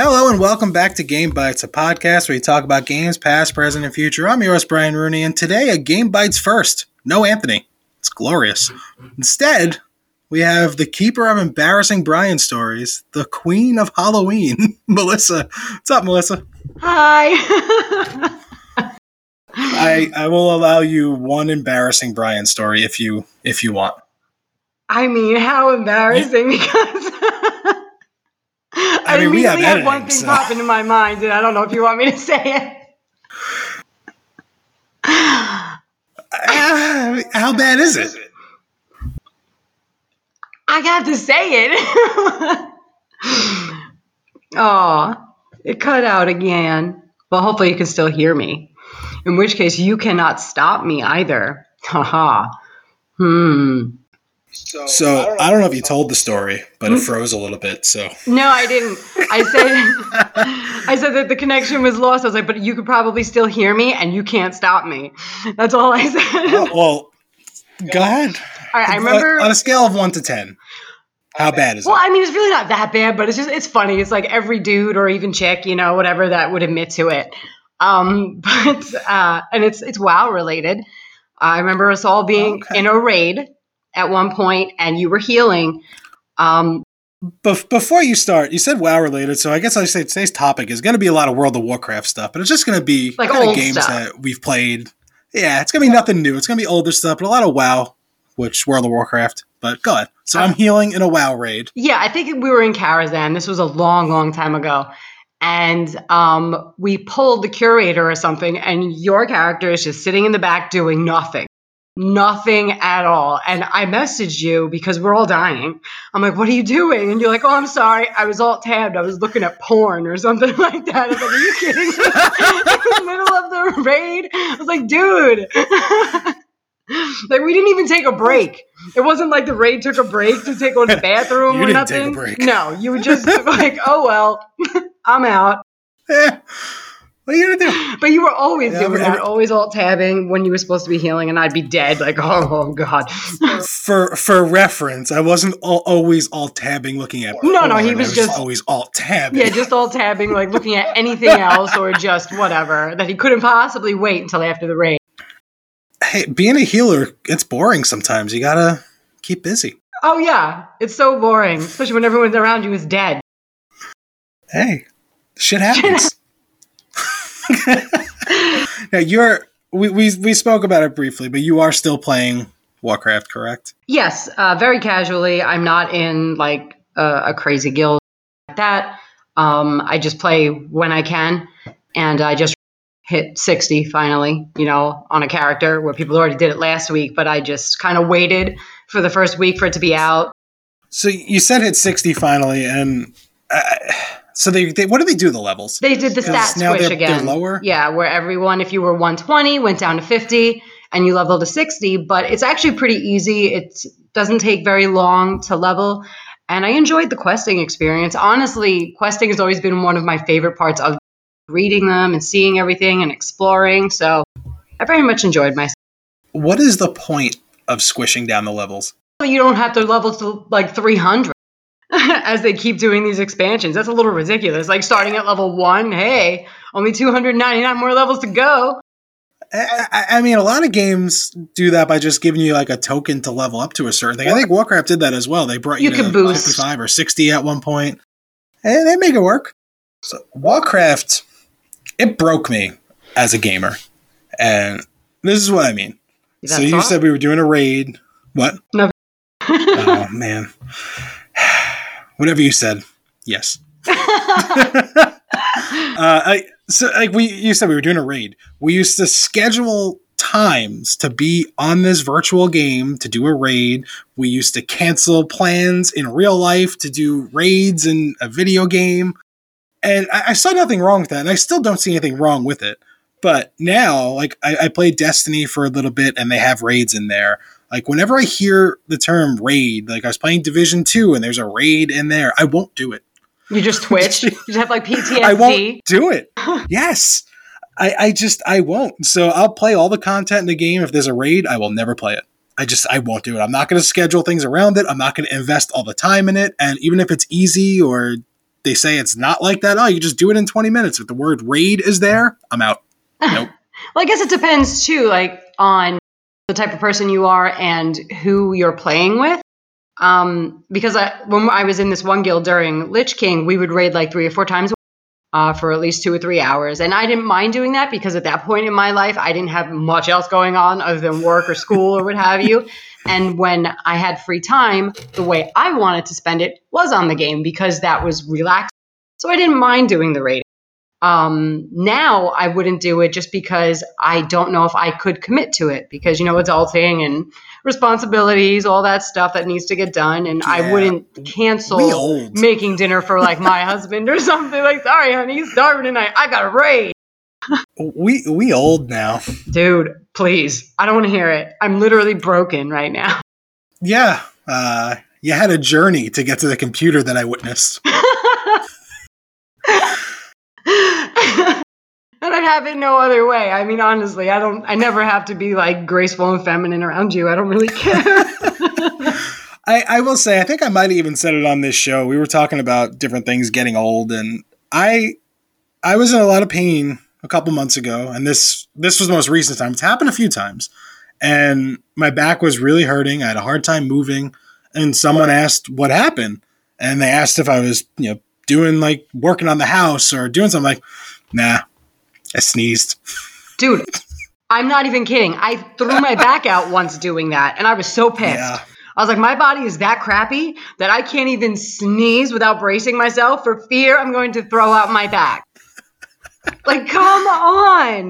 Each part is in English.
Hello and welcome back to Game Bites, a podcast where we talk about games past, present, and future. I'm yours, Brian Rooney, and today a Game Bites first. No Anthony. It's glorious. Instead, we have the keeper of embarrassing Brian stories, the queen of Halloween, Melissa. What's up, Melissa? Hi. I, I will allow you one embarrassing Brian story if you if you want. I mean, how embarrassing because I, I mean, we have had one thing so- pop into my mind, and I don't know if you want me to say it. Ah, how bad is it? I got to say it. oh, it cut out again. Well, hopefully you can still hear me. In which case, you cannot stop me either. Haha. Hmm. So I don't know if you told the story, but it froze a little bit. So No, I didn't. I said I said that the connection was lost. I was like, but you could probably still hear me and you can't stop me. That's all I said. Oh, well, go ahead. all right, I remember on a scale of one to ten. How bad is Well, it? Well, I mean, it's really not that bad, but it's just it's funny. It's like every dude or even chick, you know, whatever that would admit to it. Um, but uh, and it's it's WoW related. I remember us all being Okay. in a raid at one point, and you were healing. Um, Bef- before you start, you said WoW related, so I guess I say today's topic is going to be a lot of World of Warcraft stuff, but it's just going to be Like old games stuff. that we've played. Yeah, it's going to be nothing new. It's going to be older stuff, but a lot of WoW, which World of Warcraft. But go ahead. So I'm healing in a WoW raid. Yeah, I think we were in Karazhan. This was a long, long time ago. And um, we pulled the curator or something, and your character is just sitting in the back doing nothing. Nothing at all. And I messaged you because we're all dying. I'm like, what are you doing? And you're like, oh, I'm sorry. I was alt tabbed. I was looking at porn or something like that. I was like, are you kidding me? in the middle of the raid? I was like, dude. like, we didn't even take a break. It wasn't like the raid took a break to take go to the bathroom or didn't take a nothing. No, you were just like, oh well, I'm out. What are you to do? But you were always Yeah, doing that, always alt tabbing when you were supposed to be healing, and I'd be dead. Like, oh, oh god. For for reference, I wasn't al- always alt tabbing looking at. No, no, he I was just- always alt tabbing. Yeah, just alt tabbing, like looking at anything else or just whatever that he couldn't possibly wait until after the raid. hey, being a healer, it's boring sometimes. You gotta keep busy. Oh yeah, it's so boring, especially when everyone around you is dead. Hey, shit happens. now you're we, we we spoke about it briefly, but you are still playing Warcraft, correct? Yes, uh, very casually. I'm not in like a, a crazy guild like that. Um, I just play when I can, and I just hit 60 finally, you know, on a character where people already did it last week, but I just kind of waited for the first week for it to be out. So you said hit sixty finally, and uh, so they, they what do they do the levels? They did the stat squish they're- they're again. lower? Yeah, where everyone, if you were 120, went down to 50 and you leveled to 60. But it's actually pretty easy. It doesn't take very long to level. And I enjoyed the questing experience. Honestly, questing has always been one of my favorite parts of reading them and seeing everything and exploring. So I very much enjoyed myself. What is the point of squishing down the levels? You don't have to level to like 300 as they keep doing these expansions. That's a little ridiculous. Like starting at level one, hey, only 299 more levels to go. I, I- mean, a lot of games do that by just giving you like a token to level up to a certain thing. I think Warcraft did that as well. They brought you, You to boost. 55 or 60 at one point, and they make it work. So Warcraft, it broke me as a gamer, and this is what I mean. so you all? said we were doing a raid. What? No. oh man. Whatever you said. Yes. uh, I, so like we you said we were doing a raid. We used to schedule times to be on this virtual game to do a raid. We used to cancel plans in real life to do raids in a video game. And I, I saw nothing wrong with that, and I still don't see anything wrong with it. But now, like I, I played Destiny for a little bit, and they have raids in there. Like whenever I hear the term raid, like I was playing Division Two, and there's a raid in there, I won't do it. You just twitch. you just have like PTSD. I won't do it. yes. I, I just I won't. So I'll play all the content in the game. If there's a raid, I will never play it. I just I won't do it. I'm not going to schedule things around it. I'm not going to invest all the time in it. And even if it's easy or they say it's not like that. Oh, you just do it in 20 minutes. If the word raid is there, I'm out. Nope. well, I guess it depends too, like on the type of person you are and who you're playing with. Um, because I, when I was in this one guild during Lich King, we would raid like three or four times uh, for at least two or three hours. And I didn't mind doing that because at that point in my life, I didn't have much else going on other than work or school or what have you. And when I had free time, the way I wanted to spend it was on the game because that was relaxing. So I didn't mind doing the raiding. Um, now I wouldn't do it just because I don't know if I could commit to it because, you know, adulting and responsibilities, all that stuff that needs to get done. And I wouldn't cancel making dinner for like my husband or something. Like, sorry, honey, he's starving tonight. I got a raid. We we old now. Dude, please. I don't want to hear it. I'm literally broken right now. Yeah. Uh, you had a journey to get to the computer that I witnessed. and I'd have it no other way. I mean, honestly, I don't. I never have to be like graceful and feminine around you. I don't really care. I, I will say, I think I might have even said it on this show. We were talking about different things getting old, and I I was in a lot of pain a couple months ago, and this this was the most recent time. It's happened a few times, and my back was really hurting. I had a hard time moving, and someone asked what happened, and they asked if I was you know doing like working on the house or doing something. Like, nah, I sneezed. Dude, I'm not even kidding. I threw my back out once doing that, and I was so pissed. Yeah. I was like, my body is that crappy that I can't even sneeze without bracing myself for fear I'm going to throw out my back. like, come on.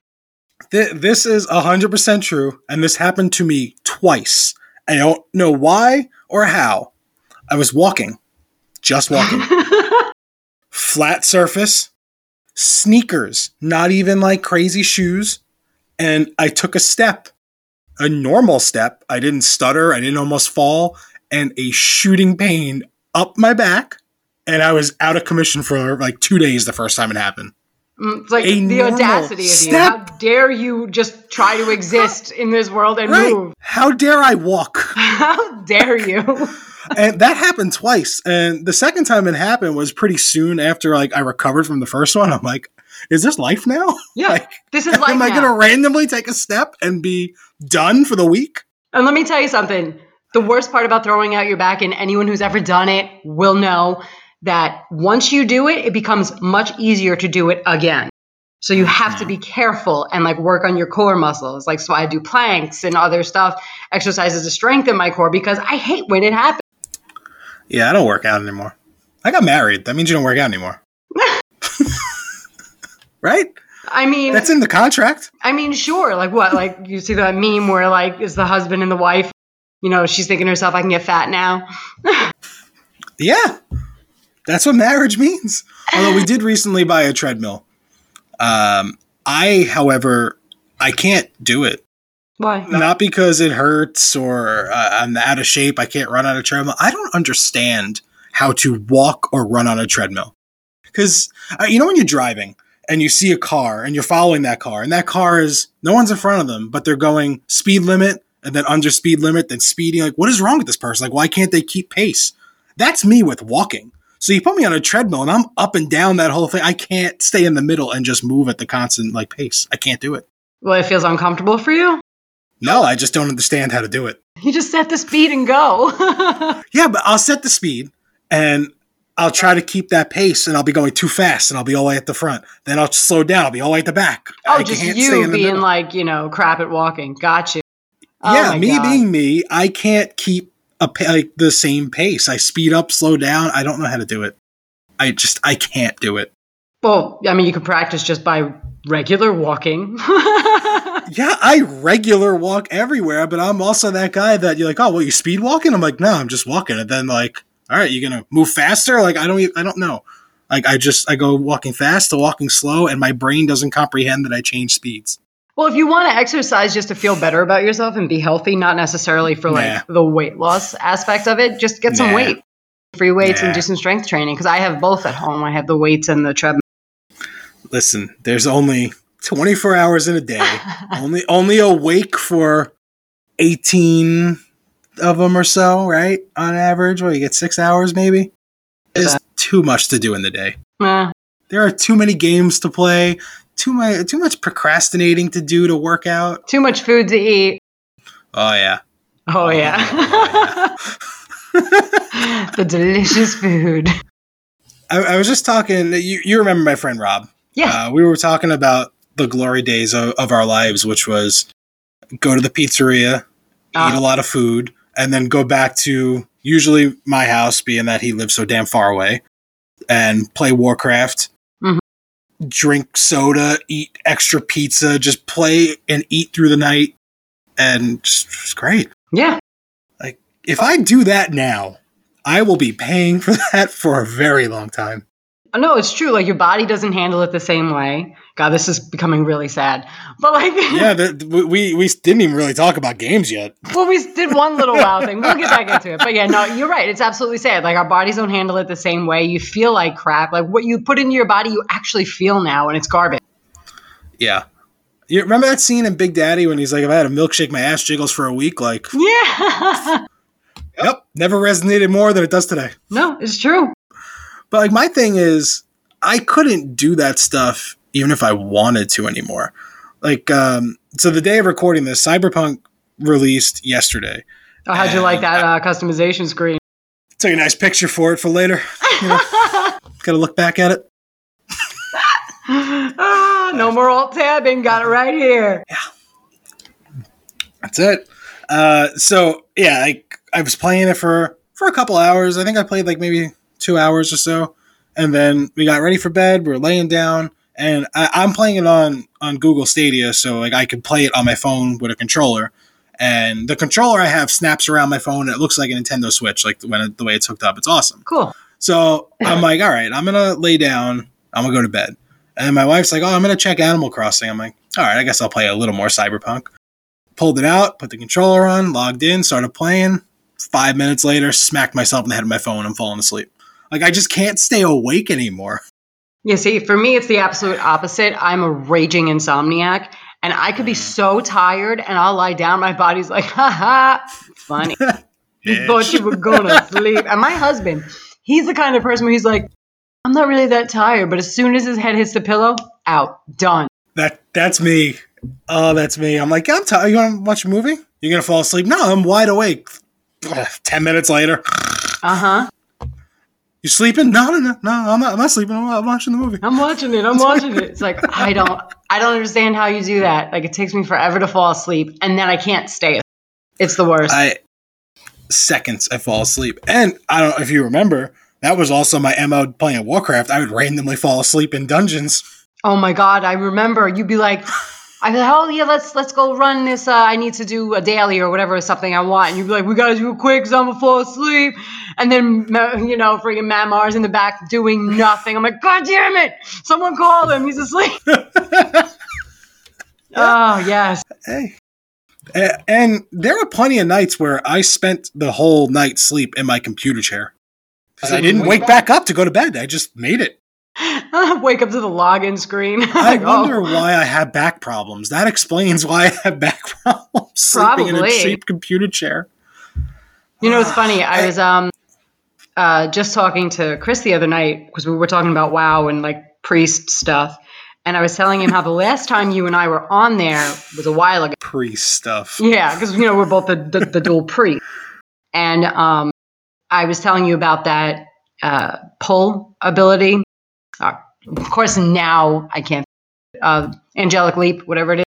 Th- this is 100% true, and this happened to me twice. I don't know why or how. I was walking, just walking, flat surface, sneakers, not even like crazy shoes, and I took a step, a normal step. I didn't stutter, I didn't almost fall, and a shooting pain up my back, and I was out of commission for like two days the first time it happened. Mm, It's like A the audacity of you. How dare you just try to exist in this world and Right? move? How dare I walk? How dare you? and that happened twice. And the second time it happened was pretty soon after like I recovered from the first one. I'm like, is this life now? Yeah, Like, this is life Am I gonna randomly take a step and be done for the week? And let me tell you something. The worst part about throwing out your back, and anyone who's ever done it will know that once you do it, it becomes much easier to do it again. So you have to be careful and like work on your core muscles. Like, so I do planks and other stuff, exercises to strengthen my core because I hate when it happens. Yeah, I don't work out anymore. I got married. That means you don't work out anymore. right? I mean, That's in the contract. I mean, sure. Like what? Like you see that meme where like is the husband and the wife, you know, she's thinking to herself, I can get fat now. Yeah. That's what marriage means. Although we did recently buy a treadmill. Um, I, however, I can't do it. Why? Not because it hurts or uh, I'm out of shape. I can't run on a treadmill. I don't understand how to walk or run on a treadmill. Because, uh, you know, when you're driving and you see a car and you're following that car, and that car is no one's in front of them, but they're going speed limit and then under speed limit, then speeding. Like, what is wrong with this person? Like, why can't they keep pace? That's me with walking. So you put me on a treadmill and I'm up and down that whole thing. I can't stay in the middle and just move at the constant like pace. I can't do it. Well, it feels uncomfortable for you. No, I just don't understand how to do it. You just set the speed and go. Yeah, but I'll set the speed and I'll try to keep that pace and I'll be going too fast and I'll be all the way at the front. Then I'll slow down, I'll be all the way at the back. oh, I just you being like, you know, crap at walking. Got you. Oh yeah, me God. being me, I can't keep a like the same pace. I speed up, slow down. I don't know how to do it. I just I can't do it. Well, I mean, you could practice just by regular walking. Yeah, I regular walk everywhere, but I'm also that guy that you're like, oh, well, you speed walking? I'm like, no, I'm just walking. And then like, all right, you're gonna move faster? Like, I don't, I don't know. Like, I just I go walking fast to walking slow, and my brain doesn't comprehend that I change speeds. well, if you want to exercise just to feel better about yourself and be healthy, not necessarily for like Nah. the weight loss aspect of it, just get some Nah. weight, free weights, and do some strength training. Because I have both at home. I have the weights and the treadmill. Listen, there's only 24 hours in a day. only only awake for 18 of them or so, right? On average, well, you get six hours maybe. There's too much to do in the day. Eh, There are too many games to play, too much too much procrastinating to do to work out. too much food to eat. Oh yeah. Oh, yeah. the delicious food. I, I was just talking. You, you remember my friend Rob? Yeah. Uh, we were talking about the glory days of, of our lives, which was go to the pizzeria, Ah. eat a lot of food, and then go back to usually my house, being that he lives so damn far away, and play Warcraft, Mhm. drink soda, eat extra pizza, just play and eat through the night, and it's great. yeah. Like, if I do that now, I will be paying for that for a very long time. No, it's true. Like your body doesn't handle it the same way. God, this is becoming really sad. But like, yeah, the, we we didn't even really talk about games yet. well, we did one little wow thing. We'll get back into it. But yeah, no, you're right. It's absolutely sad. Like our bodies don't handle it the same way. You feel like crap. Like what you put into your body, you actually feel now, and it's garbage. Yeah. You remember that scene in Big Daddy when he's like, if I had a milkshake, my ass jiggles for a week? Like, Yeah. yep, never resonated more than it does today. no, it's true. But like, my thing is, I couldn't do that stuff even if I wanted to anymore. Like, um, so the day of recording this, Cyberpunk released yesterday. Oh, how'd you like that uh, customization screen? Took a nice picture for it for later. You know, gotta look back at it. ah, no more alt tabbing. Got it right here. Yeah, that's it. Uh, so yeah, like I was playing it for for a couple hours. I think I played like maybe two hours or so, and then we got ready for bed. We are laying down, and I, I'm playing it on on Google Stadia, so like I could play it on my phone with a controller. And the controller I have snaps around my phone, and it looks like a Nintendo Switch, like when it, the way it's hooked up. It's awesome. Cool. So I'm like, all right, I'm gonna lay down. I'm gonna go to bed. And my wife's like, oh, I'm gonna check Animal Crossing. I'm like, all right, I guess I'll play a little more Cyberpunk. Pulled it out, put the controller on, logged in, started playing. Five minutes later, smacked myself in the head with my phone. I'm falling asleep. Like I just can't stay awake anymore. You see, for me, it's the absolute opposite. I'm a raging insomniac, and I could be so tired, and I'll lie down. My body's like, ha ha, funny. You thought you were gonna sleep. And my husband, he's the kind of person where he's like, I'm not really that tired, but as soon as his head hits the pillow, out, done. That that's me. Oh, that's me. I'm like, I'm tired. You want to watch a movie? You're gonna fall asleep? No, I'm wide awake. Ten minutes later, Uh huh. You sleeping? No, no, no, no. I'm not. I'm not sleeping. I'm, I'm watching the movie. I'm watching it. I'm watching it. It's like I don't, I don't understand how you do that. Like it takes me forever to fall asleep, and then I can't stay. It's the worst. I seconds I fall asleep. And I don't if you remember, that was also my MO playing Warcraft. I would randomly fall asleep in dungeons. Oh my god, I remember you'd be like, I'd be like, oh yeah, let's let's go run this. Uh, I need to do a daily or whatever, something I want. And you'd be like, we gotta do it quick, cause I'm gonna fall asleep. And then you know, freaking Matt Mars in the back doing nothing. I'm like, god damn it, someone call him, he's asleep. oh yes, Hey. And there were plenty of nights where I spent the whole night sleep in my computer chair. 'Cause I didn't wake back up to go to bed. I just made it. wake up to the login screen. I Like, oh. wonder why I have back problems. That explains why I have back problems sleeping in a cheap computer chair. You know, it's funny. I was um uh just talking to Chris the other night because we were talking about WoW and like priest stuff, and I was telling him how the last time you and I were on there was a while ago. Priest stuff. Yeah, because you know we're both the the, the dual priest, and um I was telling you about that uh pull ability. Of course, now I can't. Uh, angelic leap, whatever it is,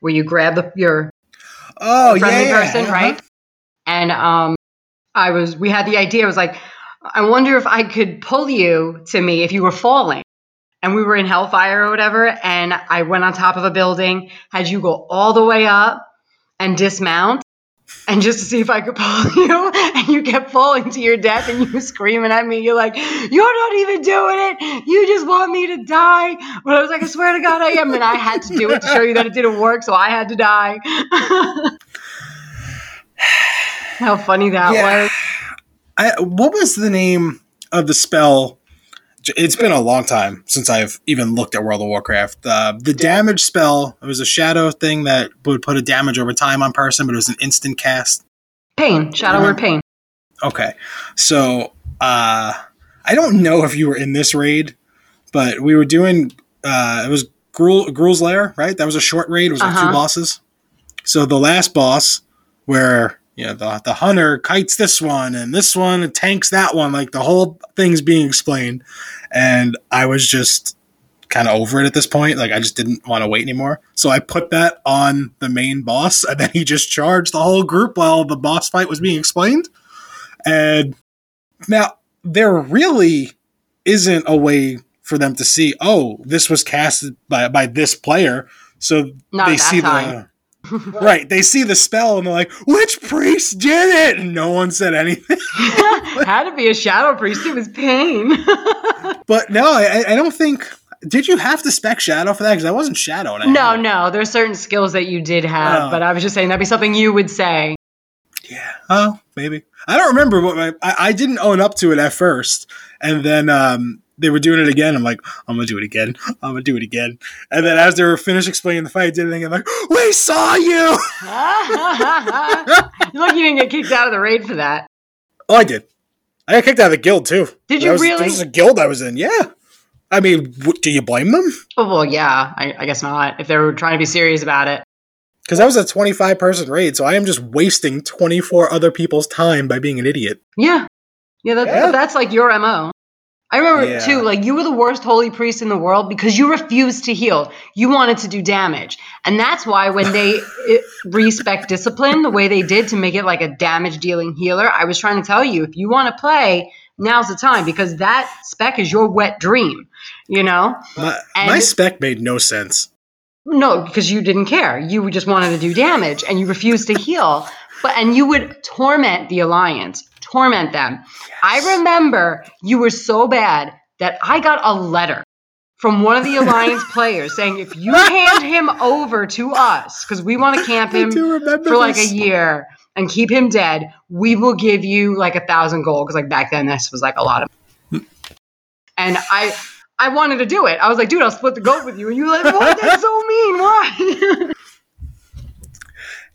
where you grab the, your Oh, friendly yeah. person, uh-huh. right? And um, I was, we had the idea. I was like, I wonder if I could pull you to me if you were falling. And we were in Hellfire or whatever. And I went on top of a building, had you go all the way up and dismount. And just to see if I could pull you, and you kept falling to your death, and you were screaming at me. You're like, "You're not even doing it. You just want me to die." But I was like, "I swear to God, I am." And I had to do it to show you that it didn't work, so I had to die. How funny that Yeah. was. I, what was the name of the spell? It's been a long time since I've even looked at World of Warcraft. Uh, the damage spell, it was a shadow thing that would put a damage over time on person, but it was an instant cast. Pain, shadow word pain. Okay. So uh, I don't know if you were in this raid, but we were doing. Uh, it was Gruul, Gruul's Lair, right? That was a short raid. It was Uh-huh. two bosses. So the last boss, where you know the the hunter kites this one and this one tanks that one, like the whole thing's being explained, and I was just kind of over it at this point. Like I just didn't want to wait anymore. So I put that on the main boss, and then he just charged the whole group while the boss fight was being explained. And now there really isn't a way for them to see, oh, this was casted by by this player. So Not they see time. the right. They see the spell and they're like, "Which priest did it?" And no one said anything. Had to be a shadow priest. It was pain. But no, I, I don't think. Did you have to spec shadow for that? Because I wasn't shadow. no, no. There's certain skills that you did have, Oh. but I was just saying that'd be something you would say. Yeah. Oh, maybe. I don't remember what my. I, I didn't own up to it at first, and then um, they were doing it again. I'm like, I'm gonna do it again. I'm gonna do it again. And then as they were finished explaining the fight, I did it again. I'm like, we saw you. look, you didn't get kicked out of the raid for that. Oh, I did. I got kicked out of the guild too. Did you was, really? This was a guild I was in. Yeah. I mean, w- do you blame them? Oh, well, yeah. I, I guess not. If they were trying to be serious about it. Because that was a 25 person raid, so I am just wasting 24 other people's time by being an idiot. Yeah. Yeah, Yeah. that's like your MO. I remember Yeah. too, like you were the worst holy priest in the world because you refused to heal. You wanted to do damage. And that's why when they respect discipline the way they did to make it like a damage dealing healer, I was trying to tell you if you want to play, now's the time because that spec is your wet dream, you know? My, my spec made no sense. No, because you didn't care. You just wanted to do damage and you refused to heal. But and you would torment the alliance, torment them. I remember you were so bad that I got a letter from one of the alliance players saying if you hand him over to us because we want to camp him for like a year and keep him dead, we will give you like a thousand gold because like back then this was like a lot of. Hmm. And I, I wanted to do it. I was like, dude, I'll split the gold with you, and you were like, what? That's so mean. Why?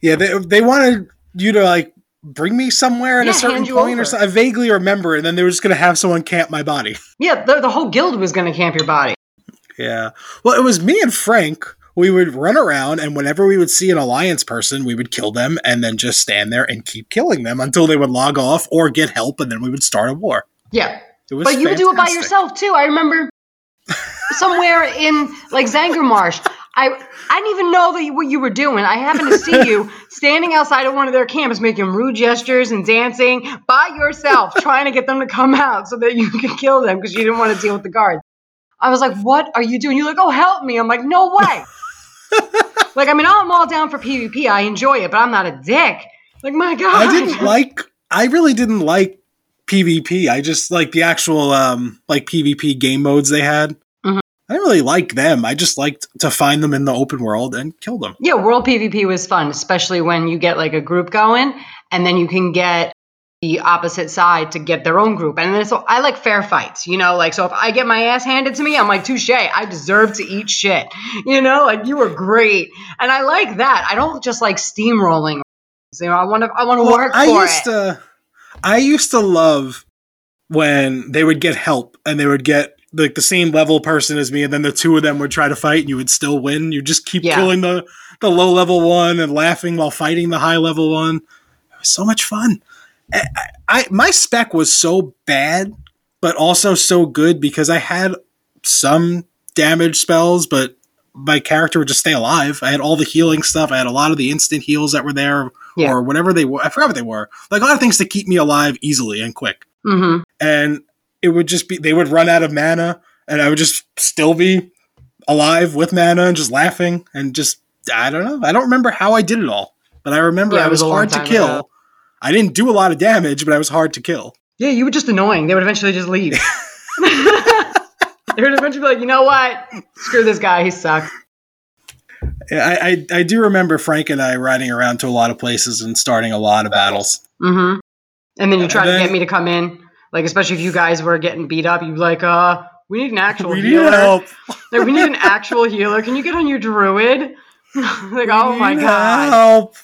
Yeah, they, they wanted you to like bring me somewhere at Yeah, a certain point or something. I vaguely remember, and then they were just going to have someone camp my body. yeah, the, the whole guild was gonna camp your body. Yeah. Well, it was me and Frank. We would run around, and whenever we would see an alliance person, we would kill them and then just stand there and keep killing them until they would log off or get help, and then we would start a war. Yeah, It was but you would do it by yourself too. I remember somewhere in like Zangarmarsh. I I didn't even know that you, what you were doing. I happened to see you standing outside of one of their camps, making rude gestures and dancing by yourself, trying to get them to come out so that you could kill them because you didn't want to deal with the guards. I was like, "What are you doing?" You're like, "Oh, help me!" I'm like, "No way!" like, I mean, I'm all down for PvP. I enjoy it, but I'm not a dick. Like, my God, I didn't like. I really didn't like PvP. I just like the actual um like PvP game modes they had. I didn't really like them. I just liked to find them in the open world and kill them. Yeah, world PvP was fun, especially when you get like a group going and then you can get the opposite side to get their own group. And then so I like fair fights, you know, like so if I get my ass handed to me, I'm like, touche, I deserve to eat shit. You know, like you were great. And I like that. I don't just like steamrolling. You know, I want to I want to Well, work I used it. to I used to love when they would get help and they would get like the same level person as me and then the two of them would try to fight and you would still win. You just keep Yeah. killing the the low level one and laughing while fighting the high level one. It was so much fun. I, I, my spec was so bad but also so good because I had some damage spells but my character would just stay alive. I had all the healing stuff. I had a lot of the instant heals that were there Yeah. or whatever they were. I forgot what they were. Like a lot of things to keep me alive easily and quick. Mhm. And it would just be they would run out of mana, and I would just still be alive with mana and just laughing and just I don't know. I don't remember how I did it all, but I remember Yeah, I was was hard to kill. ago. I didn't do a lot of damage, but I was hard to kill. Yeah, you were just annoying. They would eventually just leave. they would eventually be like, you know what? Screw this guy. He sucks. I, I I do remember Frank and I riding around to a lot of places and starting a lot of battles. Mm-hmm. And then you try And to get me to come in, like especially if you guys were getting beat up. You'd be like, "Uh, we need an actual We need healer. help. Like, we need an actual healer. Can you get on your druid?" like, oh We my god! Help.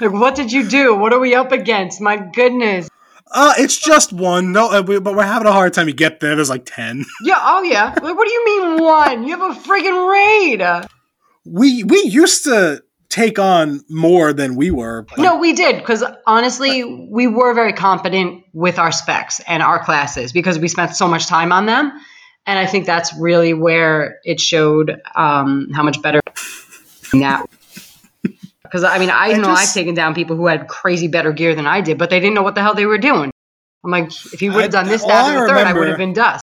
Like, what did you do? What are we up against? My goodness! Uh, it's just one. No, uh, we, but we're having a hard time to get there. There's like ten. Yeah. Oh yeah. Like, what do you mean one? You have a friggin' raid. We we used to take on more than we were. No, we did because honestly, we were very competent with our specs and our classes because we spent so much time on them, and I think that's really where it showed um, how much better that. Because I mean, I, I know just- I've taken down people who had crazy better gear than I did, but they didn't know what the hell they were doing. I'm like, if you would have done this, that, and the third, I would have been dust.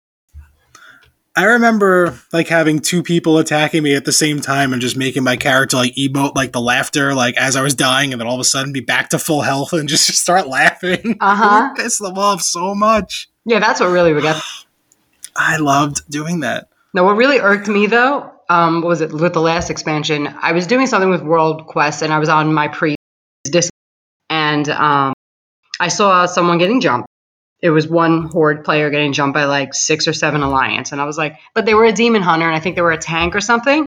I remember like having two people attacking me at the same time and just making my character like emote like the laughter like as I was dying and then all of a sudden be back to full health and just start laughing. Uh-huh. Piss them off so much. Yeah, that's what really would get. I loved doing that. No, what really irked me though, um, what was it with the last expansion? I was doing something with World Quest, and I was on my pre disc, and um, I saw someone getting jumped. It was one horde player getting jumped by like six or seven alliance, and I was like, but they were a demon hunter, and I think they were a tank or something.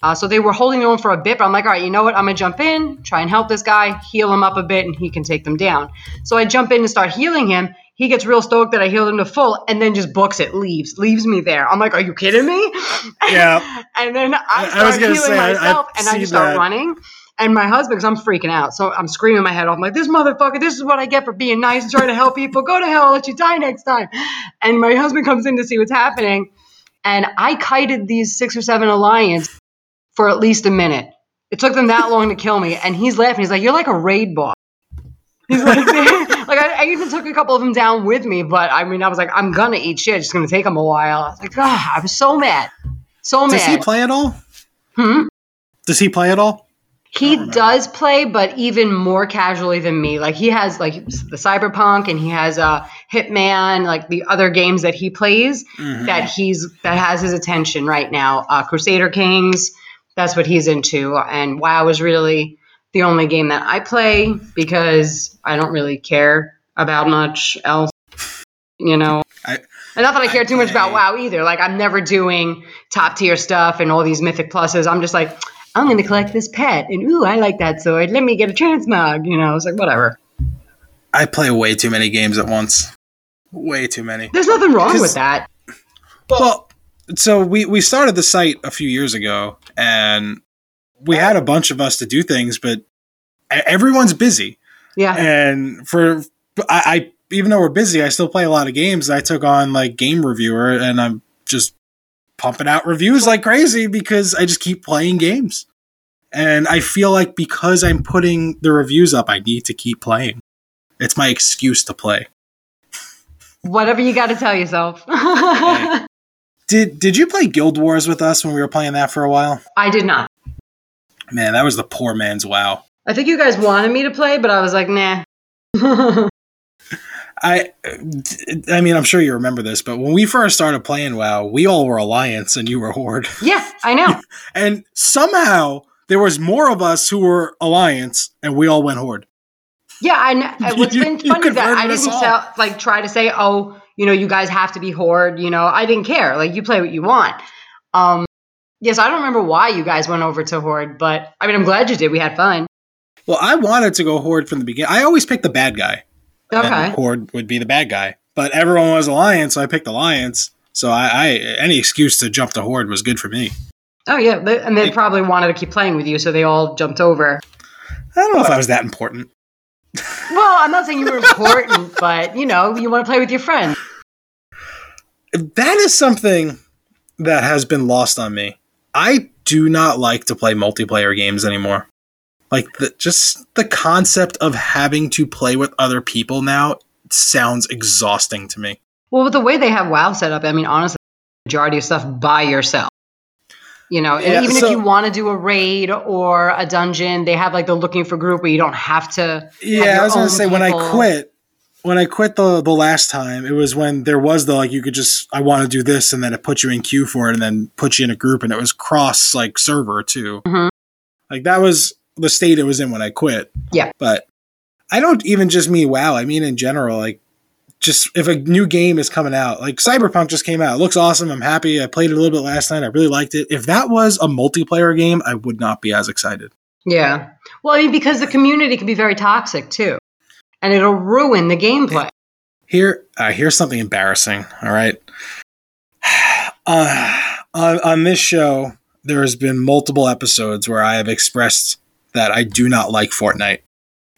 Uh, so they were holding their own for a bit, but I'm like, all right, you know what? I'm gonna jump in, try and help this guy, heal him up a bit, and he can take them down. So I jump in and start healing him. He gets real stoked that I healed him to full, and then just books it, leaves, leaves me there. I'm like, are you kidding me? Yeah. and then I I- I start was gonna healing say, myself, I've and I just start that. running. And my husband, because I'm freaking out, so I'm screaming my head off. I'm like, "This motherfucker! This is what I get for being nice and trying to help people. Go to hell! I'll let you die next time." And my husband comes in to see what's happening, and I kited these six or seven alliance for at least a minute. It took them that long to kill me, and he's laughing. He's like, "You're like a raid boss." He's like, like I, I even took a couple of them down with me, but I mean, I was like, I'm gonna eat shit. It's gonna take them a while. I was like, ah, I was so mad, so mad Does he play at all? Hmm? Does he play at all? He does play, but even more casually than me. Like he has like the Cyberpunk, and he has uh, Hitman, like the other games that he plays Mhm. that he's that has his attention right now. Uh, Crusader Kings, that's what he's into, and WoW is really the only game that I play because I don't really care about much else. You know, I- and not that I care too much about WoW either. Like I'm never doing top tier stuff and all these mythic pluses. I'm just like, I'm going to collect this pet, and ooh, I like that sword. Let me get a transmog. You know, it's like whatever. I play way too many games at once. Way too many. There's nothing wrong with that. Well, so we we started the site a few years ago, and we had a bunch of us to do things, but everyone's busy. Yeah. And for I, I even though we're busy, I still play a lot of games. I took on like game reviewer, and I'm just pumping out reviews like crazy because I just keep playing games. And I feel like because I'm putting the reviews up, I need to keep playing. It's my excuse to play. Whatever you got to tell yourself. Did Did you play Guild Wars with us when we were playing that for a while? I did not. Man, that was the poor man's WoW. I think you guys wanted me to play, but I was like, nah. I, I mean, I'm sure you remember this, but when we first started playing WoW, we all were Alliance and you were Horde, yeah, I know. and somehow there was more of us who were Alliance, and we all went Horde. Yeah, I know. What's You- been funny is that I didn't tell, like try to say, oh, you know, you guys have to be horde. You know, I didn't care. Like you play what you want. Um, yes, I don't remember why you guys went over to horde, but I mean, I'm glad you did. We had fun. Well, I wanted to go Horde from the beginning. I always picked the bad guy. Okay. Horde would be the bad guy, but everyone was Alliance, so I picked Alliance. So I, I any excuse to jump to Horde was good for me. Oh yeah, they, and they probably wanted to keep playing with you, so they all jumped over. I don't know if I was that important. Well, I'm not saying you were important, but you know, you want to play with your friends. that is something that has been lost on me. I do not like to play multiplayer games anymore. Like the, just the concept of having to play with other people now sounds exhausting to me. Well, with the way they have WoW set up, I mean, honestly, majority of stuff by yourself. You know, Yeah, even so- if you want to do a raid or a dungeon, they have like the looking for group where you don't have to. Yeah, your I was gonna say when I quit, when I quit the the last time, it was when there was the like you could just I want to do this and then it put you in queue for it and then put you in a group and it was cross like server too. Mhm. Like that was the state it was in when I quit. Yeah. But I don't even just mean WoW. I mean in general, like just if a new game is coming out, like Cyberpunk just came out, it looks awesome. I'm happy. I played it a little bit last night. I really liked it. If that was a multiplayer game, I would not be as excited. Yeah. Well, I mean, because the community can be very toxic too, and it'll ruin the gameplay. Here, uh, here's something embarrassing. All right. Uh, on, on this show, there has been multiple episodes where I have expressed that I do not like Fortnite.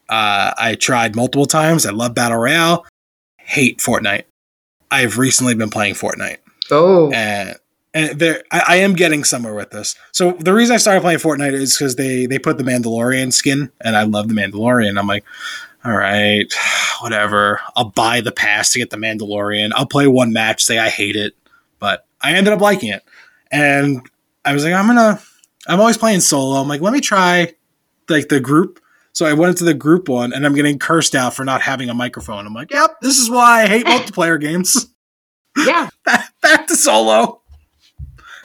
Uh, I tried multiple times. I love Battle Royale. Hate Fortnite. I have recently been playing Fortnite. Oh. And and there I, I, am getting somewhere with this. So the reason I started playing Fortnite is because they they put the Mandalorian skin, and I love the Mandalorian. I'm like, all right, whatever. I'll buy the pass to get the Mandalorian. I'll play one match, say I hate it, but I ended up liking it, and I was like, I'm gonna. I'm always playing solo. I'm like, let me try like the group. So I went into the group one, and I'm getting cursed out for not having a microphone. I'm like, yep, this is why I hate multiplayer games. Yeah, back, back to solo.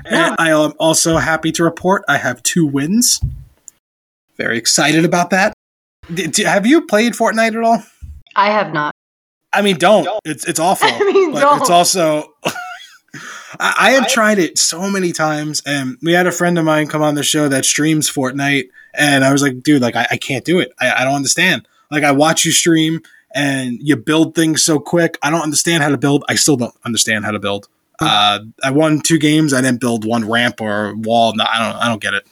And I am also happy to report I have two wins. Very excited about that. Did, have you played Fortnite at all? I have not. I mean, don't. don't. It's it's awful. I mean, but don't. it's also. I, I, have tried it so many times, and we had a friend of mine come on the show that streams Fortnite, and I was like, dude, like I, I can't do it. I, I don't understand. Like I watch you stream, and you build things so quick. I don't understand how to build. I still don't understand how to build. Uh, I won two games. I didn't build one ramp or wall. No, I don't. I don't get it.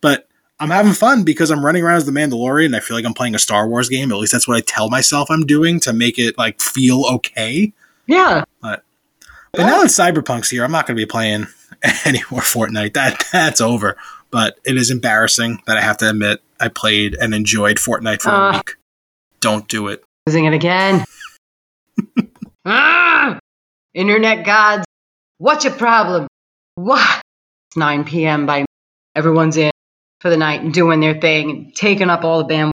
But I'm having fun because I'm running around as the Mandalorian. And I feel like I'm playing a Star Wars game. At least that's what I tell myself I'm doing to make it like feel okay. Yeah. But but now that Cyberpunk's here, I'm not going to be playing any more Fortnite. That that's over. But it is embarrassing that I have to admit I played and enjoyed Fortnite for uh, a week. Don't do it. Using it again. ah! Internet gods What's your problem? What? It's 9 p.m. by everyone's in for the night and doing their thing, and taking up all the bandwidth.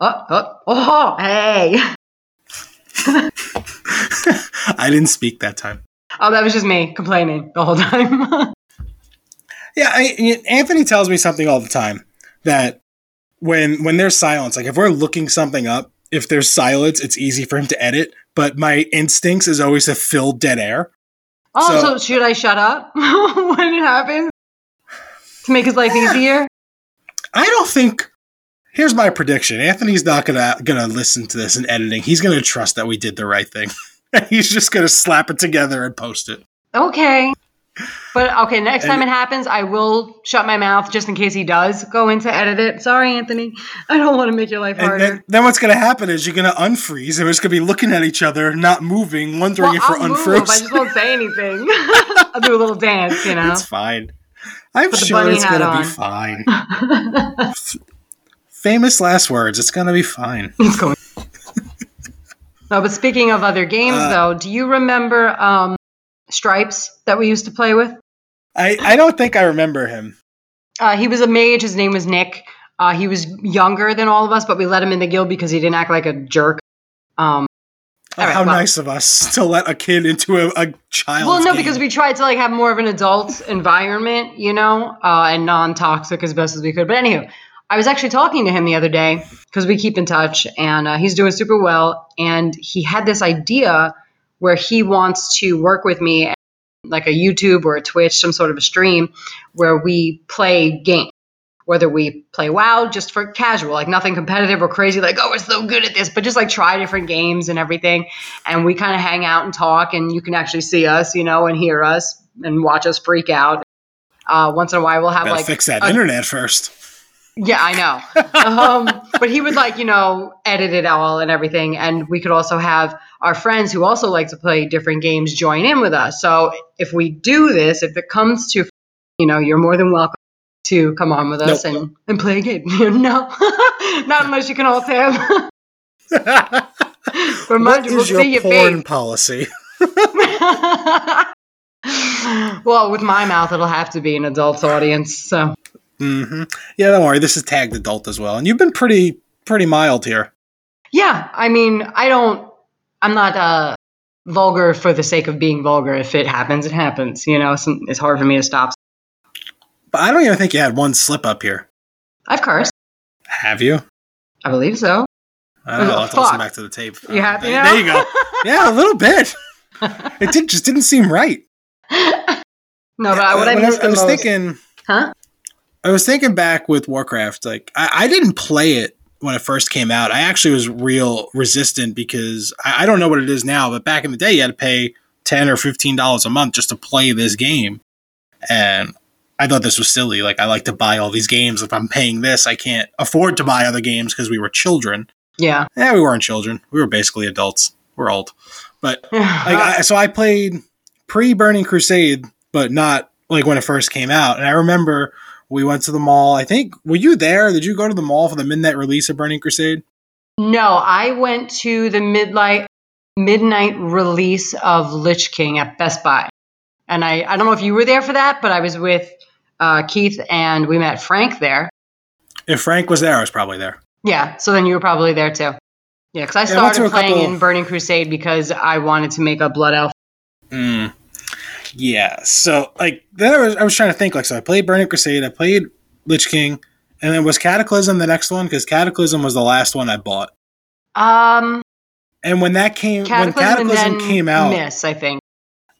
Oh, oh, oh, hey. I didn't speak that time. Oh, that was just me complaining the whole time. yeah, I, Anthony tells me something all the time that when when there's silence, like if we're looking something up, if there's silence, it's easy for him to edit. But my instincts is always to fill dead air. Oh, so, so should I shut up when it happens to make his life easier? I don't think. Here's my prediction: Anthony's not gonna gonna listen to this in editing. He's gonna trust that we did the right thing. He's just gonna slap it together and post it. Okay. But okay, next time it happens, I will shut my mouth just in case he does go in to edit it. Sorry, Anthony. I don't want to make your life harder. Then, then, what's going to happen is you're going to unfreeze, and we're just going to be looking at each other, not moving, wondering well, if we're unfrozen. I just won't say anything. I'll do a little dance, you know. It's fine. I'm Put sure it's going to be fine. Famous last words. It's going to be fine. It's going. No, but speaking of other games, uh, though, do you remember um, Stripes that we used to play with? I, I don't think I remember him. Uh, he was a mage. His name was Nick. Uh, he was younger than all of us, but we let him in the guild because he didn't act like a jerk. Um, oh, right, how well, nice of us to let a kid into a, a child. Well, no, game. because we tried to like have more of an adult environment, you know, uh, and non-toxic as best as we could. But anywho, I was actually talking to him the other day because we keep in touch, and uh, he's doing super well. And he had this idea where he wants to work with me like a YouTube or a Twitch, some sort of a stream where we play games. Whether we play WoW just for casual, like nothing competitive or crazy, like, oh, we're so good at this, but just like try different games and everything. And we kind of hang out and talk, and you can actually see us, you know, and hear us and watch us freak out. Uh, once in a while, we'll have like fix that a, internet first. Yeah, I know. um, but he would like, you know, edit it all and everything. And we could also have our friends who also like to play different games join in with us. So if we do this, if it comes to, you know, you're more than welcome to come on with us nope. and, and play a game. no, not unless you can him. Remind what you, we'll your see your porn face. policy? well, with my mouth, it'll have to be an adult audience. So Mm-hmm. Yeah, don't worry. This is tagged adult as well, and you've been pretty pretty mild here. Yeah, I mean, I don't. I'm not uh, vulgar for the sake of being vulgar. If it happens, it happens. You know, it's, it's hard for me to stop. But I don't even think you had one slip up here. I've cursed. Have you? I believe so. I don't know. I'll have to listen back to the tape. You happy? There, there you go. yeah, a little bit. it did, just didn't seem right. No, but what I, missed I, I was most, thinking, huh? I was thinking back with Warcraft, like I, I didn't play it when it first came out, I actually was real resistant because I, I don't know what it is now, but back in the day, you had to pay ten or fifteen dollars a month just to play this game, and I thought this was silly. Like I like to buy all these games. If I'm paying this, I can't afford to buy other games because we were children. Yeah. Yeah, we weren't children. We were basically adults. We're old, but like I, so I played pre Burning Crusade, but not like when it first came out. And I remember we went to the mall. I think were you there? Did you go to the mall for the midnight release of Burning Crusade? no, I went to the midnight midnight release of Lich King at Best Buy, and I I don't know if you were there for that, but I was with uh, Keith and we met Frank there. If Frank was there, I was probably there. Yeah, so then you were probably there too. Yeah, because I Yeah, I started a playing in Burning Crusade because I wanted to make a Blood Elf. Mm. Yeah. So like then I was, I was trying to think like so I played Burning Crusade, I played Lich King, and then was Cataclysm the next one because Cataclysm was the last one I bought. Um, And when that came Cataclysm, when Cataclysm came out, Miss, I think.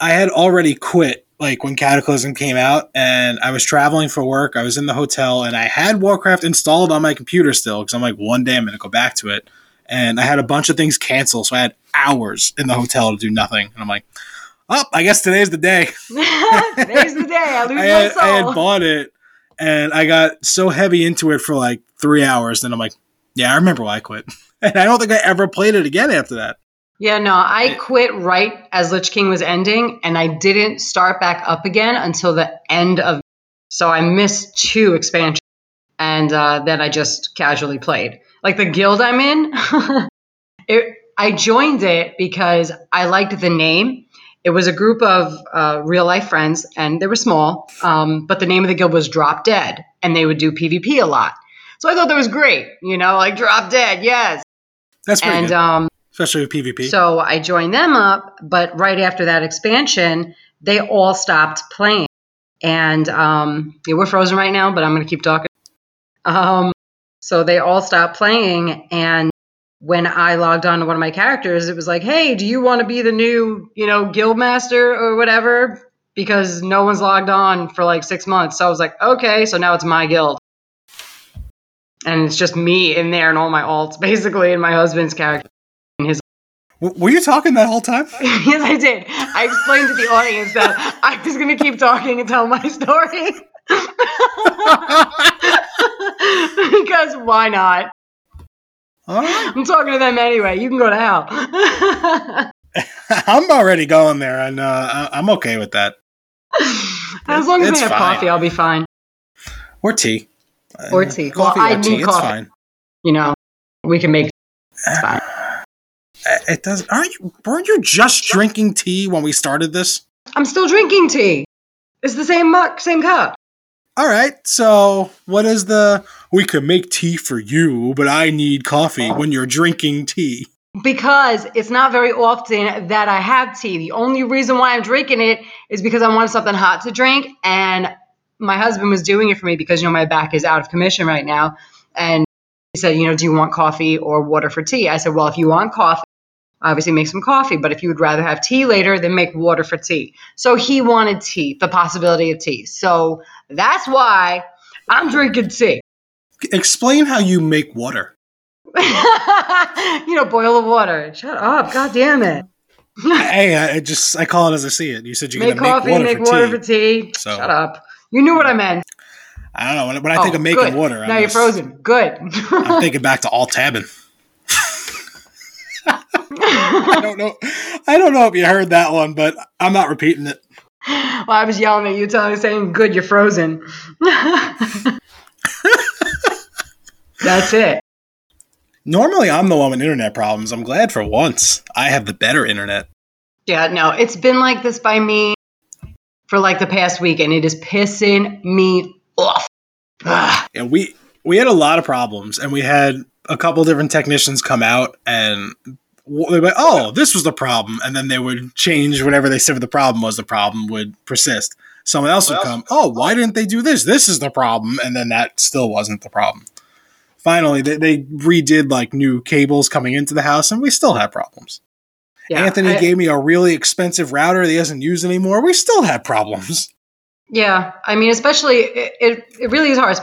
I had already quit like when Cataclysm came out and I was traveling for work. I was in the hotel and I had Warcraft installed on my computer still because I'm like, one day I'm going to go back to it. And I had a bunch of things canceled. So I had hours in the hotel to do nothing. And I'm like, oh, I guess today's the day. Today's the day I lose I had, my I had bought it and I got so heavy into it for like three hours. Then I'm like, yeah, I remember why I quit. And I don't think I ever played it again after that. Yeah, no, I quit right as Lich King was ending, and I didn't start back up again until the end of. So I missed two expansions, and uh, then I just casually played. Like the guild I'm in, it, I joined it because I liked the name. It was a group of uh, real life friends, and they were small, um, but the name of the guild was Drop Dead, and they would do PvP a lot. So I thought that was great, you know, like Drop Dead, yes. That's pretty And good, um, especially with PvP. so I joined them up, but right after that expansion, they all stopped playing. And um, yeah, we're frozen right now, but I'm going to keep talking. Um, so they all stopped playing. And when I logged on to one of my characters, it was like, hey, do you want to be the new, you know, guild master or whatever? Because no one's logged on for like six months. So I was like, okay, so now it's my guild. And it's just me in there and all my alts, basically, and my husband's character. W- were you talking that whole time? yes, I did. I explained to the audience that I was going to keep talking and tell my story. because why not? Right. I'm talking to them anyway. You can go to hell. I'm already going there, and uh, I- I'm okay with that. as long as It's we have fine. coffee, I'll be fine. Or tea. Or Uh, tea. Coffee Well, I or tea. need It's coffee. fine. You know, we can make it's fine. Uh, It does. Aren't you? Weren't you just drinking tea when we started this? I'm still drinking tea. It's the same mug, same cup. All right. So, what is the? We can make tea for you, but I need coffee when you're drinking tea. Because it's not very often that I have tea. The only reason why I'm drinking it is because I wanted something hot to drink. And my husband was doing it for me because, you know, my back is out of commission right now. And he said, you know, do you want coffee or water for tea? I said, well, if you want coffee, obviously make some coffee. But if you would rather have tea later, then make water for tea. So he wanted tea, the possibility of tea. So that's why I'm drinking tea. Explain how you make water. you know, boil the water. Shut up. God damn it. hey, I just I call it as I see it. You said you're make coffee, make water, make for, water tea. for tea. So- Shut up. You knew what I meant. I don't know. When, when I think Oh, of making good. water, I'm Now you're just- frozen. Good. I'm thinking back to all tabbing. I don't know. I don't know if you heard that one, but I'm not repeating it. well, I was yelling at you, telling you, saying, "Good, you're frozen." That's it. Normally, I'm the one with internet problems. I'm glad for once I have the better internet. Yeah, no, it's been like this by me for like the past week, and it is pissing me off. Ugh. And we we had a lot of problems, and we had a couple different technicians come out and they were like, "Oh, this was the problem," and then they would change whatever they said the problem was. The problem would persist. Someone else would come. Oh, why oh. didn't they do this? This is the problem, and then that still wasn't the problem. Finally, they, they redid like new cables coming into the house, and we still have problems. Yeah, Anthony I- gave me a really expensive router that he doesn't use anymore. We still have problems. Yeah, I mean, especially it, it, it really is hard,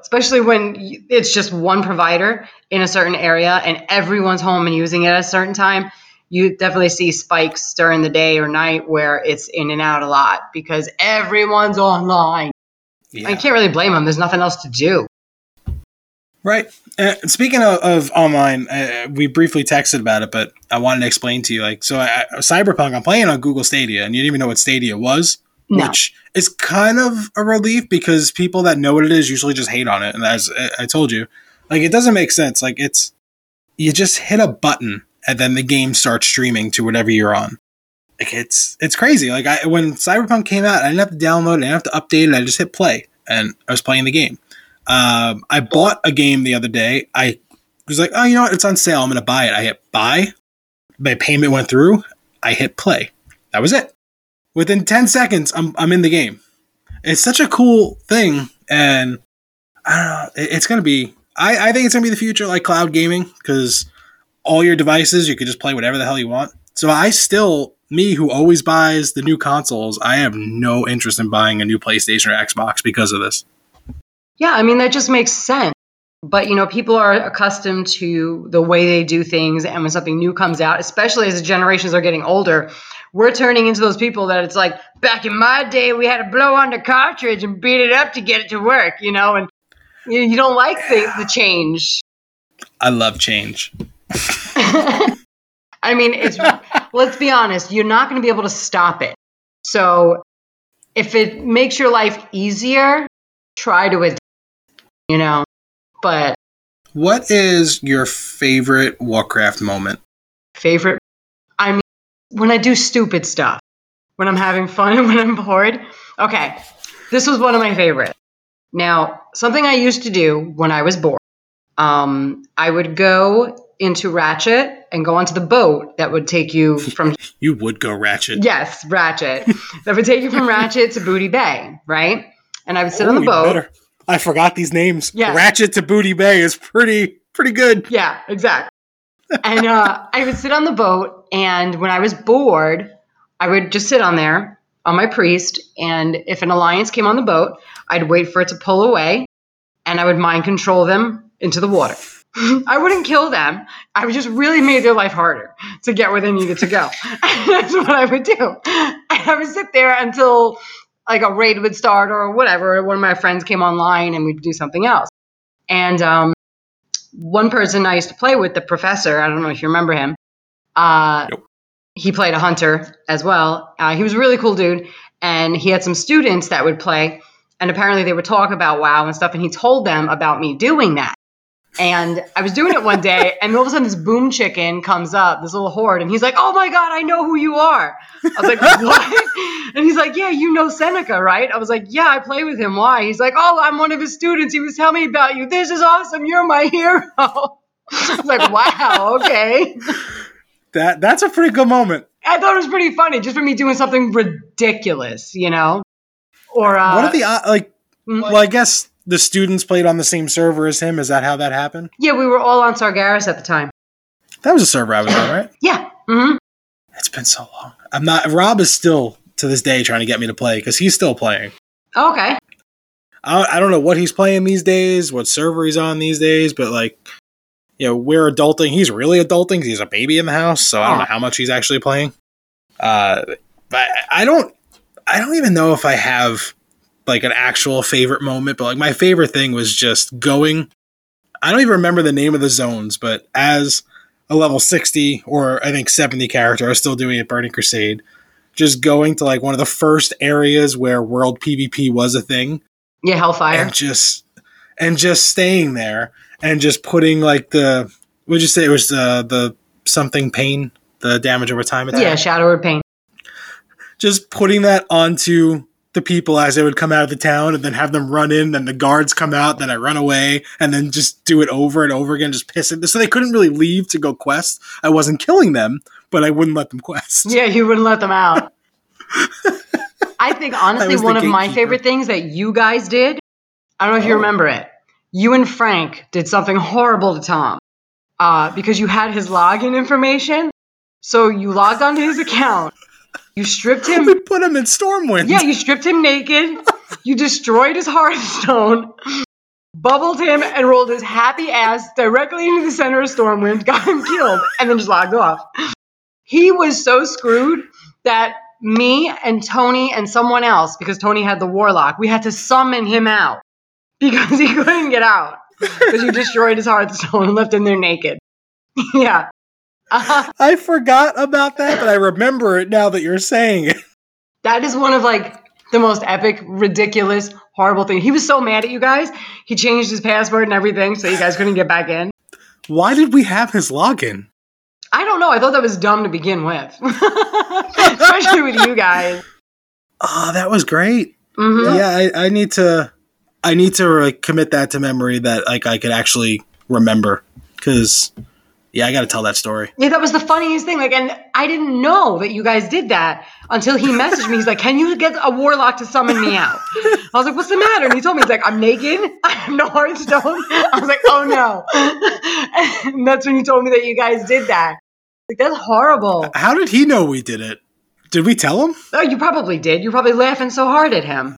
especially when it's just one provider in a certain area and everyone's home and using it at a certain time. You definitely see spikes during the day or night where it's in and out a lot because everyone's online. Yeah. I can't really blame them. There's nothing else to do. Right. Uh, speaking of, of online, uh, we briefly texted about it, but I wanted to explain to you. Like, so I, Cyberpunk, I'm playing on Google Stadia, and you didn't even know what Stadia was, no. which is kind of a relief because people that know what it is usually just hate on it. And as I told you, like, it doesn't make sense. Like, it's you just hit a button and then the game starts streaming to whatever you're on. Like, it's it's crazy. Like, I when Cyberpunk came out, I didn't have to download, it, I didn't have to update it. I just hit play, and I was playing the game. Um, I bought a game the other day. I was like, oh, you know what? It's on sale. I'm going to buy it. I hit buy. My payment went through. I hit play. That was it. Within 10 seconds, I'm, I'm in the game. It's such a cool thing. And I don't know. It, it's going to be, I, I think it's going to be the future like cloud gaming because all your devices, you could just play whatever the hell you want. So I still, me who always buys the new consoles, I have no interest in buying a new PlayStation or Xbox because of this. Yeah, I mean, that just makes sense. But, you know, people are accustomed to the way they do things. And when something new comes out, especially as the generations are getting older, we're turning into those people that it's like, back in my day, we had to blow on the cartridge and beat it up to get it to work, you know? And you, you don't like the, the change. I love change. I mean, it's, let's be honest, you're not going to be able to stop it. So if it makes your life easier, try to adapt you know. But what is your favorite Warcraft moment? Favorite? I mean, when I do stupid stuff, when I'm having fun and when I'm bored. Okay, this was one of my favorites. Now, something I used to do when I was bored, um, I would go into Ratchet and go onto the boat that would take you from. you would go Ratchet. Yes, Ratchet. that would take you from Ratchet to Booty Bay, right? And I would sit on the boat. Better. I forgot these names. Yeah. Ratchet to Booty Bay is pretty pretty good. Yeah, exactly. and uh, I would sit on the boat, and when I was bored, I would just sit on there on my priest, and if an alliance came on the boat, I'd wait for it to pull away, and I would mind control them into the water. I wouldn't kill them. I would just really made their life harder to get where they needed to go. That's what I would do. And I would sit there until like a raid would start or whatever. One of my friends came online and we'd do something else. And um, one person I used to play with, the professor, I don't know if you remember him. Uh, nope. He played a hunter as well. Uh, he was a really cool dude. And he had some students that would play. And apparently they would talk about WoW and stuff. And he told them about me doing that. And I was doing it one day, and all of a sudden, this boom chicken comes up, this little horde, and he's like, "Oh my god, I know who you are." I was like, "What?" And he's like, "Yeah, you know Seneca, right?" I was like, "Yeah, I play with him. Why?" He's like, "Oh, I'm one of his students. He was telling me about you. This is awesome. You're my hero." I was like, "Wow, okay." That that's a pretty good moment. I thought it was pretty funny, just for me doing something ridiculous, you know. Or uh, what are the uh, like? Mm-hmm. Well, I guess the students played on the same server as him. Is that how that happened? Yeah, we were all on Sargeras at the time. That was a server I was on, right? yeah. Mm-hmm. It's been so long. I'm not. Rob is still to this day trying to get me to play because he's still playing. okay. I, I don't know what he's playing these days, what server he's on these days, but like, you know, we're adulting. He's really adulting. He's a baby in the house, so I don't know how much he's actually playing. Uh, but I don't. I don't even know if I have like an actual favorite moment, but like my favorite thing was just going. I don't even remember the name of the zones, but as a level 60 or I think 70 character, I was still doing it Burning Crusade. Just going to like one of the first areas where world PvP was a thing. Yeah, Hellfire. And just and just staying there and just putting like the would you say it was the the something pain, the damage over time attack? Yeah, Shadow Word Pain. Just putting that onto the people as they would come out of the town and then have them run in, then the guards come out, then I run away, and then just do it over and over again, just piss it. So they couldn't really leave to go quest. I wasn't killing them, but I wouldn't let them quest. Yeah, you wouldn't let them out. I think honestly, I one of my favorite things that you guys did, I don't know if oh. you remember it. You and Frank did something horrible to Tom uh, because you had his login information. So you logged onto his account You stripped him. We put him in Stormwind. Yeah, you stripped him naked. You destroyed his Hearthstone, bubbled him, and rolled his happy ass directly into the center of Stormwind, got him killed, and then just logged off. He was so screwed that me and Tony and someone else, because Tony had the Warlock, we had to summon him out because he couldn't get out because you destroyed his Hearthstone and left him there naked. yeah. Uh, I forgot about that, but I remember it now that you're saying it. that is one of like the most epic, ridiculous, horrible thing. He was so mad at you guys. He changed his password and everything so you guys couldn't get back in. Why did we have his login? I don't know. I thought that was dumb to begin with, especially with you guys. Oh, that was great. Mhm. Yeah, I, I need to, I need to like, commit that to memory that like I could actually remember because, yeah, I got to tell that story. Yeah, that was the funniest thing. Like, and I didn't know that you guys did that until he messaged me. He's like, "Can you get a warlock to summon me out?" I was like, "What's the matter?" And he told me, "He's like, I'm naked. I have no Hearthstone." I was like, "Oh no!" And that's when you told me that you guys did that. Like, that's horrible. How did he know we did it? Did we tell him? Oh, you probably did. You're probably laughing so hard at him.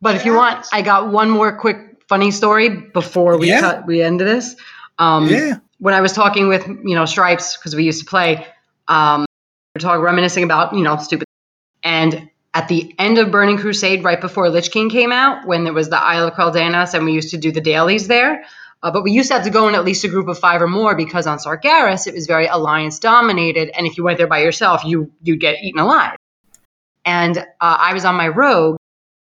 But if you want, I got one more quick funny story before we Yeah. cut we end this. Um, Yeah. When I was talking with you know Stripes because we used to play, um, we were talking reminiscing about you know stupid. And at the end of Burning Crusade, right before Lich King came out, when there was the Isle of Quel'Danas, and we used to do the dailies there. Uh, but we used to have to go in at least a group of five or more because on Sargeras it was very alliance dominated, and if you went there by yourself, you you'd get eaten alive. And uh, I was on my rogue,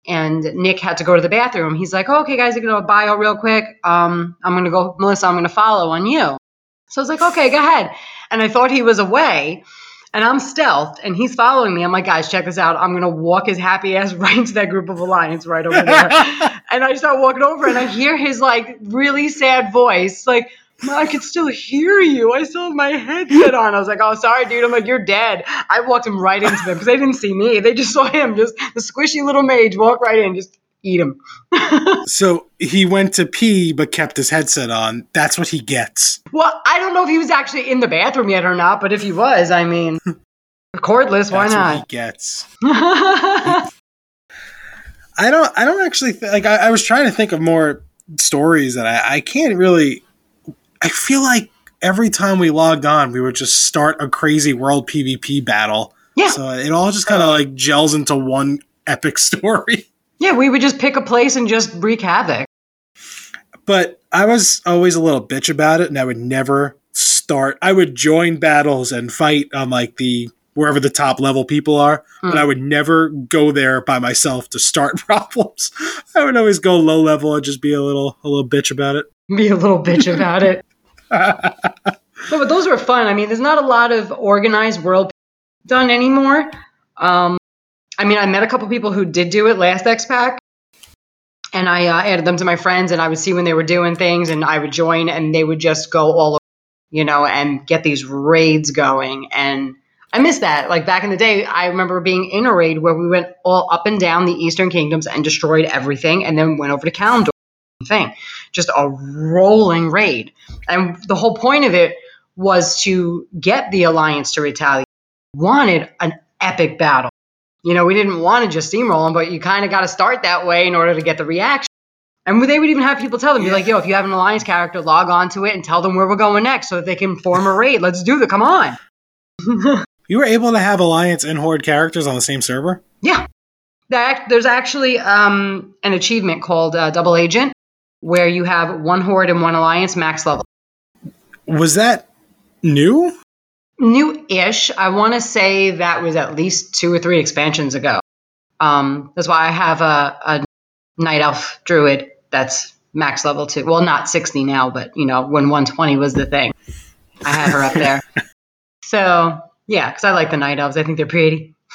and Nick had to go to the bathroom. He's like, "Okay, guys, you're gonna go bio real quick. Um, I'm gonna go, Melissa. I'm gonna follow on you." So I was like, "Okay, go ahead." And I thought he was away, and I'm stealthed, and he's following me. I'm like, "Guys, check this out. I'm gonna walk his happy ass right into that group of alliance right over there." and I start walking over, and I hear his like really sad voice, like. I can still hear you. I still have my headset on. I was like, "Oh, sorry, dude." I'm like, "You're dead." I walked him right into them because they didn't see me. They just saw him, just the squishy little mage walk right in, just eat him. So he went to pee but kept his headset on. That's what he gets. Well, I don't know if he was actually in the bathroom yet or not, but if he was, I mean, cordless, why That's what he not? gets. I don't. I don't actually th- like. I, I was trying to think of more stories that I, I can't really. I feel like every time we logged on, we would just start a crazy world PvP battle. Yeah. So it all just kind of like gels into one epic story. Yeah, we would just pick a place and just wreak havoc. But I was always a little bitch about it, and I would never start. I would join battles and fight on like the wherever the top level people are, but Mm. I would never go there by myself to start problems. I would always go low level and just be a little a little bitch about it. Be a little bitch about it. No, but those were fun. I mean, there's not a lot of organized world done anymore. Um, I mean, I met a couple people who did do it last X Pack, and I uh, added them to my friends, and I would see when they were doing things, and I would join, and they would just go all over, you know, and get these raids going. And I miss that. Like back in the day, I remember being in a raid where we went all up and down the Eastern Kingdoms and destroyed everything, and then went over to Kalimdor. Thing, just a rolling raid, and the whole point of it was to get the alliance to retaliate. Wanted an epic battle. You know, we didn't want to just steamroll them, but you kind of got to start that way in order to get the reaction. And they would even have people tell them, be like, yo, if you have an alliance character, log on to it and tell them where we're going next so that they can form a raid. Let's do the come on. You were able to have alliance and horde characters on the same server. Yeah. That, there's actually um, an achievement called uh, Double Agent where you have one horde and one alliance max level. Was that new? New-ish. I want to say that was at least two or three expansions ago. Um, that's why I have a, a night elf druid that's max level two. Well, not sixty now, but you know when one twenty was the thing, I have her up there. so yeah, because I like the night elves. I think they're pretty.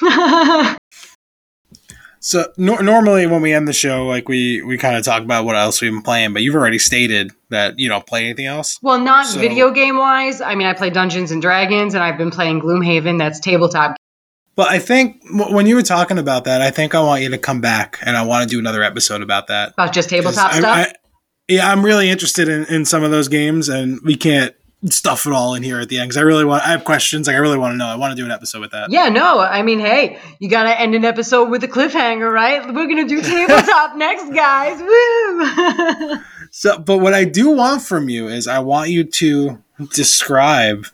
So nor normally when we end the show, like we we kind of talk about what else we've been playing, but you've already stated that you don't play anything else. well, not So- video game wise. I mean, I play Dungeons and Dragons, and I've been playing Gloomhaven. That's tabletop. But I think w- when you were talking about that, I think I want you to come back and I want to do another episode about that. About just tabletop I- stuff. I- yeah, I'm really interested in, in some of those games, and we can't stuff it all in here at the end because I really want. I have questions. Like I really want to know. I want to do an episode with that. Yeah, no, I mean, hey, you got to end an episode with a cliffhanger, right? We're to do tabletop next, guys. Woo! So, but what I do want from you is I want you to describe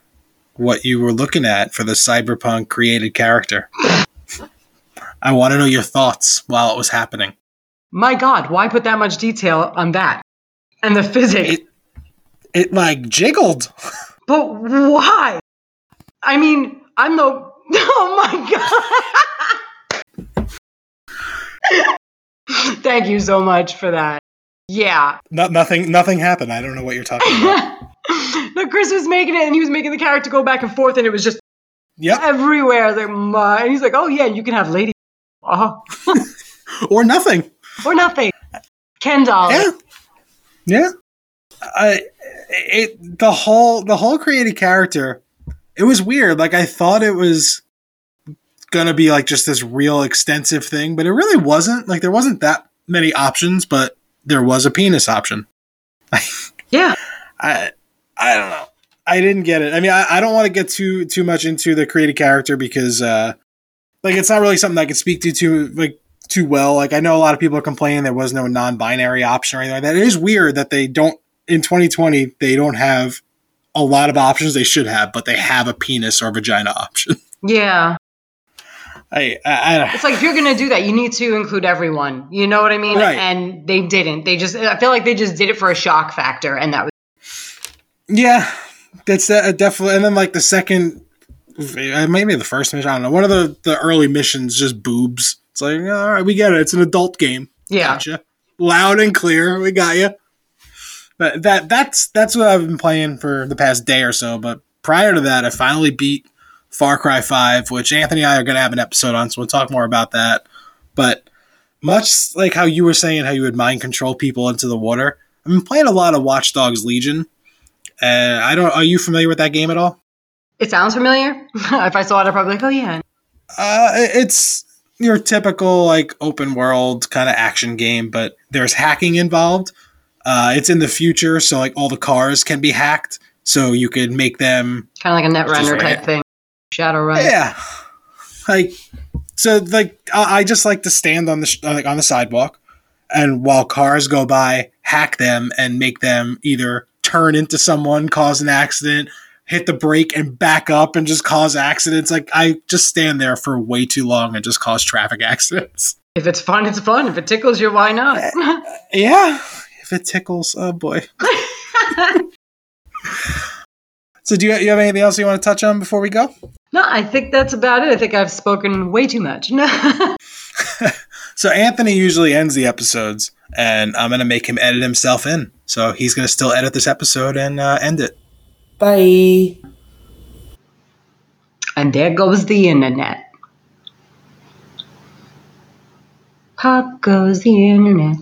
what you were looking at for the cyberpunk created character. I want to know your thoughts while it was happening. My God, why put that much detail on that? And the physics. It, it like jiggled. But why? I mean, I'm the. Oh my God. Thank you so much for that. Yeah. No, nothing. Nothing happened. I don't know what you're talking about. no, Chris was making it, and he was making the character go back and forth, and it was just Yep. everywhere. Like, my. And he's like, oh yeah, you can have lady. Oh. or nothing. or nothing. Ken doll. Yeah. Yeah. I it the whole the whole created character. It was weird. Like I thought it was gonna be like just this real extensive thing, but it really wasn't. Like there wasn't that many options, but there was a penis option. Yeah. I I don't know. I didn't get it. I mean, I, I don't want to get too too much into the created character because uh like it's not really something I could speak to too like too well. Like I know a lot of people are complaining there was no non-binary option or anything like that. It is weird that they don't in 2020 they don't have a lot of options they should have, but they have a penis or vagina option. Yeah. I, I, I It's like if you're gonna do that, you need to include everyone. You know what I mean? Right. And they didn't. They just. I feel like they just did it for a shock factor, and that was. Yeah, that's uh, definitely. And then like the second, uh, maybe the first mission. I don't know. One of the the early missions just boobs. It's like all right, we get it. It's an adult game. Yeah. Gotcha. Loud and clear. We got you. But that that's that's what I've been playing for the past day or so. But prior to that, I finally beat Far Cry Five, which Anthony and I are going to have an episode on, so we'll talk more about that. But much like how you were saying how you would mind control people into the water, I've been playing a lot of Watch Dogs Legion. Uh, I don't. Are you familiar with that game at all? It sounds familiar. if I saw it, I'd probably like, oh yeah. Uh, it's your typical like open world kind of action game, but there's hacking involved. Uh, it's in the future, so like all the cars can be hacked, so you could make them. Kind of like a Netrunner type thing. Shadowrun. Yeah, like so. Like I, I just like to stand on the sh- like on the sidewalk, and while cars go by, hack them and make them either turn into someone, cause an accident, hit the brake and back up and just cause accidents. Like I just stand there for way too long and just cause traffic accidents. If it's fun, it's fun. If it tickles you, why not? Yeah, if it tickles, oh boy. so, do you, you have anything else you want to touch on before we go? no, I think that's about it. I think I've spoken way too much. No. So, Anthony usually ends the episodes, and I'm going to make him edit himself in. So, he's going to still edit this episode and uh, end it. Bye. and there goes the internet. Pop goes the internet.